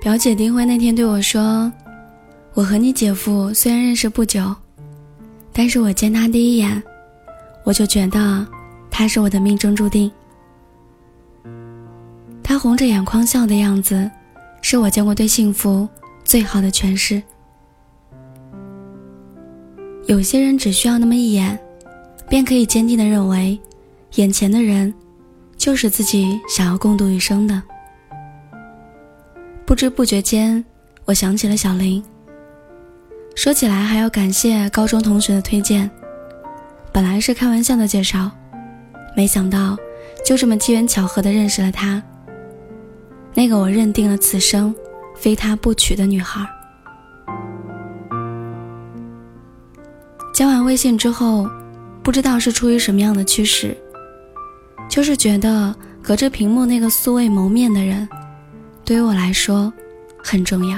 表姐丁辉那天对我说：“我和你姐夫虽然认识不久，但是我见他第一眼，我就觉得他是我的命中注定。他红着眼眶笑的样子，是我见过对幸福最好的诠释。有些人只需要那么一眼，便可以坚定的认为，眼前的人，就是自己想要共度余生的。”不知不觉间，我想起了小林。说起来还要感谢高中同学的推荐，本来是开玩笑的介绍，没想到就这么机缘巧合的认识了她。那个我认定了此生非她不娶的女孩。加完微信之后，不知道是出于什么样的驱使，就是觉得隔着屏幕那个素未谋面的人。对于我来说，很重要。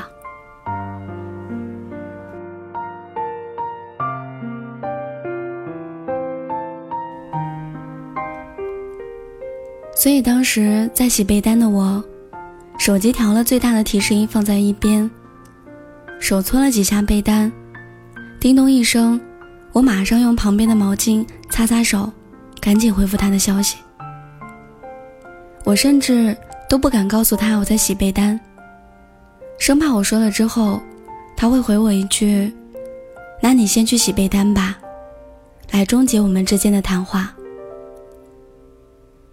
所以当时在洗被单的我，手机调了最大的提示音放在一边，手搓了几下被单，叮咚一声，我马上用旁边的毛巾擦擦手，赶紧回复他的消息。我甚至。都不敢告诉他我在洗被单，生怕我说了之后，他会回我一句：“那你先去洗被单吧。”来终结我们之间的谈话。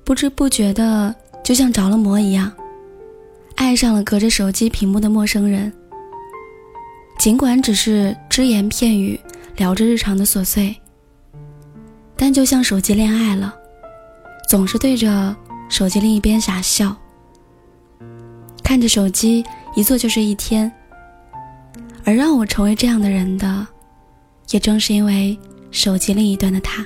不知不觉的，就像着了魔一样，爱上了隔着手机屏幕的陌生人。尽管只是只言片语，聊着日常的琐碎，但就像手机恋爱了，总是对着手机另一边傻笑。看着手机一坐就是一天，而让我成为这样的人的，也正是因为手机另一端的他。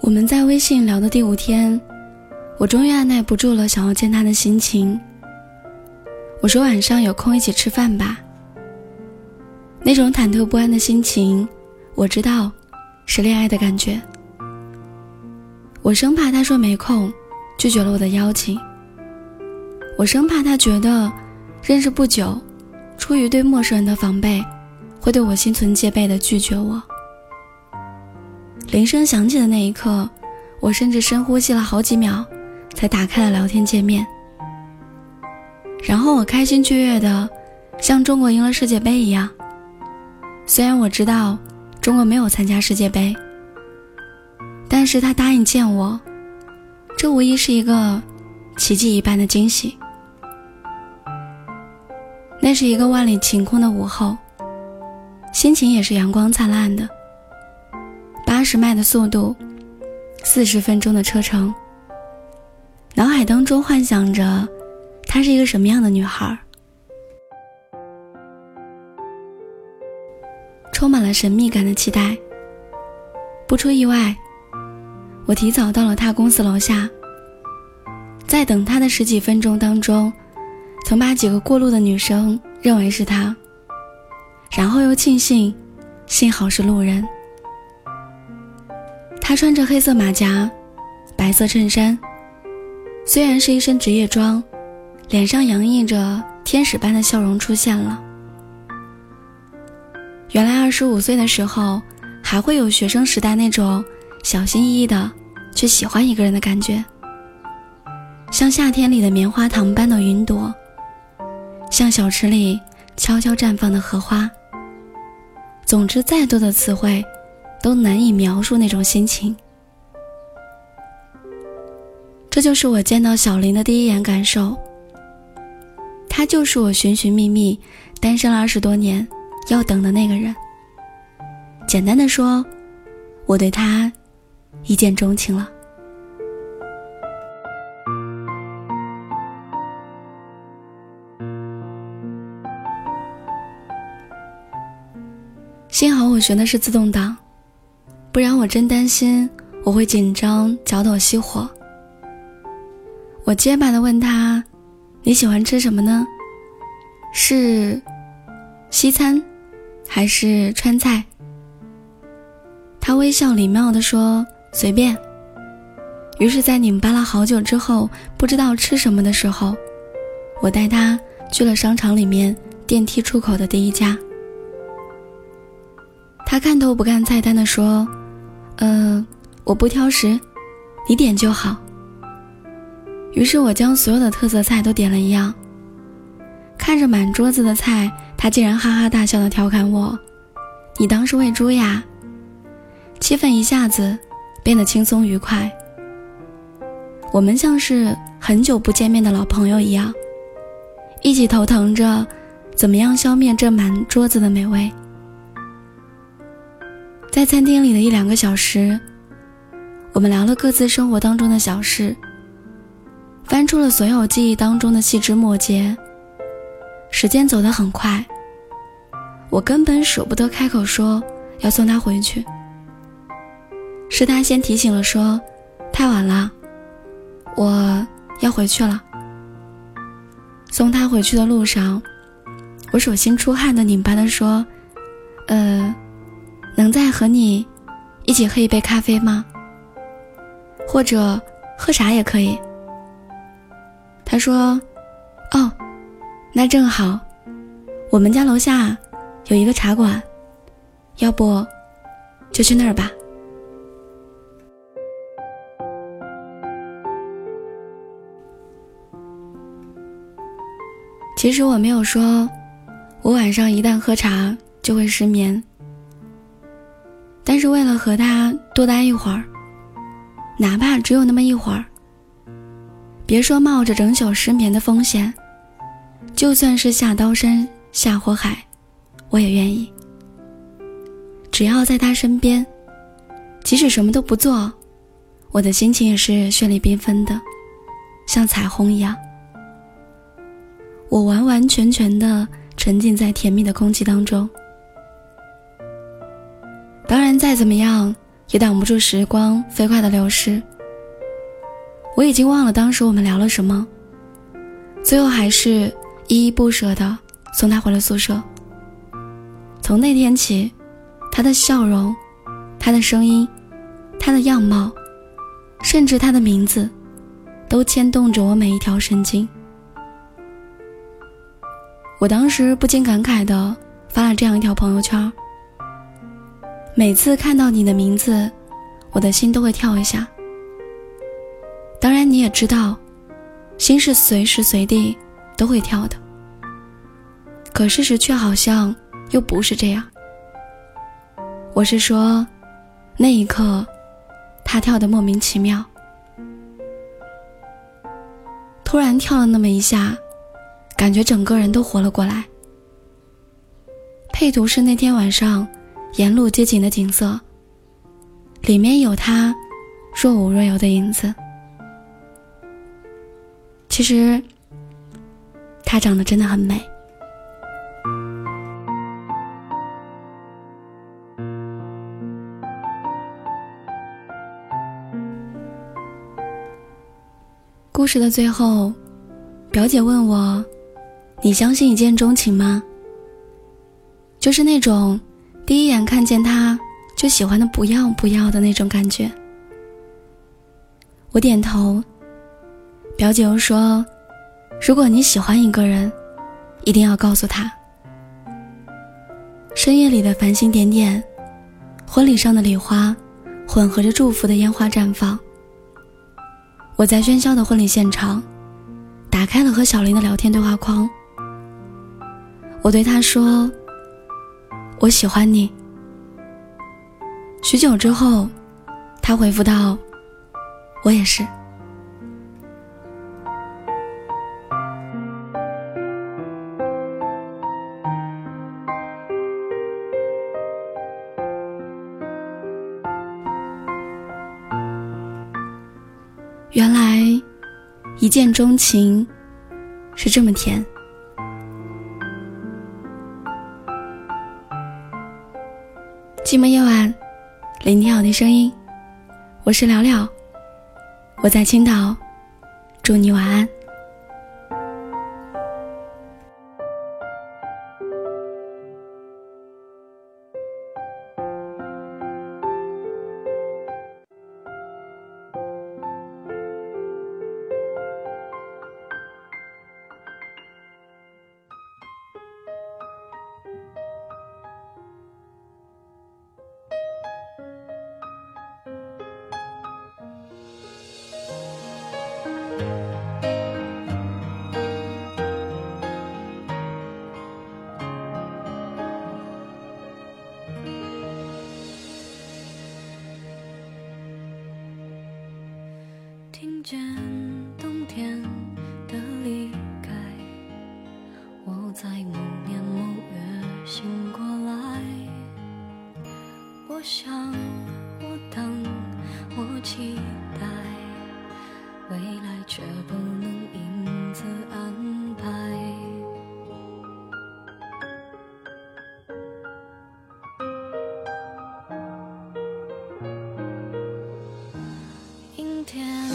我们在微信聊的第五天，我终于按耐不住了想要见他的心情。我说晚上有空一起吃饭吧。那种忐忑不安的心情，我知道，是恋爱的感觉。我生怕他说没空，拒绝了我的邀请。我生怕他觉得，认识不久，出于对陌生人的防备，会对我心存戒备的拒绝我。铃声响起的那一刻，我甚至深呼吸了好几秒，才打开了聊天界面。然后我开心雀跃的，像中国赢了世界杯一样。虽然我知道中国没有参加世界杯，但是他答应见我，这无疑是一个奇迹一般的惊喜。那是一个万里晴空的午后，心情也是阳光灿烂的。八十迈的速度，四十分钟的车程，脑海当中幻想着她是一个什么样的女孩。充满了神秘感的期待。不出意外，我提早到了他公司楼下。在等他的十几分钟当中，曾把几个过路的女生认为是他，然后又庆幸，幸好是路人。他穿着黑色马甲，白色衬衫，虽然是一身职业装，脸上洋溢着天使般的笑容出现了。原来二十五岁的时候，还会有学生时代那种小心翼翼的去喜欢一个人的感觉，像夏天里的棉花糖般的云朵，像小池里悄悄绽放的荷花。总之，再多的词汇，都难以描述那种心情。这就是我见到小林的第一眼感受。他就是我寻寻觅觅，单身了二十多年。要等的那个人。简单的说，我对他一见钟情了。幸好我学的是自动挡，不然我真担心我会紧张、脚抖、熄火。我结巴的问他：“你喜欢吃什么呢？是西餐？”还是川菜？他微笑礼貌地说：“随便。”于是，在你们扒了好久之后，不知道吃什么的时候，我带他去了商场里面电梯出口的第一家。他看都不看菜单的说：“呃，我不挑食，你点就好。”于是我将所有的特色菜都点了一样。看着满桌子的菜，他竟然哈哈大笑的调侃我：“你当是喂猪呀？”气氛一下子变得轻松愉快。我们像是很久不见面的老朋友一样，一起头疼着怎么样消灭这满桌子的美味。在餐厅里的一两个小时，我们聊了各自生活当中的小事，翻出了所有记忆当中的细枝末节。时间走得很快，我根本舍不得开口说要送他回去，是他先提醒了，说太晚了。我要回去了。送他回去的路上，我手心出汗的拧巴的说：“呃，能再和你一起喝一杯咖啡吗？或者喝啥也可以。”他说：“哦，那正好，我们家楼下有一个茶馆，要不就去那儿吧。”其实我没有说，我晚上一旦喝茶就会失眠。但是为了和他多待一会儿，哪怕只有那么一会儿，别说冒着整宿失眠的风险，就算是下刀山下火海，我也愿意。只要在他身边，即使什么都不做，我的心情也是绚丽缤纷的，像彩虹一样。我完完全全的沉浸在甜蜜的空气当中。当然，再怎么样也挡不住时光飞快的流逝。我已经忘了当时我们聊了什么，最后还是依依不舍的送他回了宿舍。从那天起，他的笑容、他的声音、他的样貌，甚至他的名字，都牵动着我每一条神经。我当时不禁感慨的发了这样一条朋友圈。每次看到你的名字，我的心都会跳一下。当然你也知道，心是随时随地都会跳的。可事实却好像又不是这样。我是说，那一刻，他跳的莫名其妙，突然跳了那么一下。感觉整个人都活了过来。配图是那天晚上沿路街景的景色，里面有他若无若有的影子。其实，她长得真的很美。故事的最后，表姐问我。你相信一见钟情吗？就是那种第一眼看见他就喜欢的不要不要的那种感觉。我点头。表姐又说：“如果你喜欢一个人，一定要告诉他。”深夜里的繁星点点，婚礼上的礼花，混合着祝福的烟花绽放。我在喧嚣的婚礼现场，打开了和小林的聊天对话框。我对他说：“我喜欢你。”许久之后，他回复道：“我也是。”钟情是这么甜。寂寞夜晚，聆听我的声音，我是聊聊，我在青岛，祝你晚安。天的离开我在某年某月醒过来我想我等我期待未来却不能因此安排阴天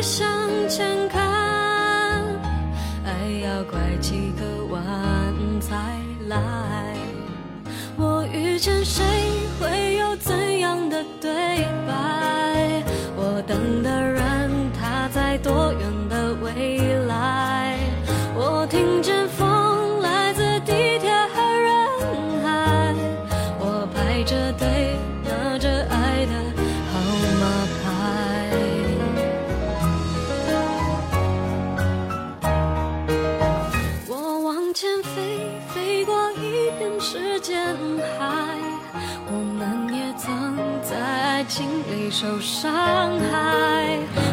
向前看爱要拐几个受伤害。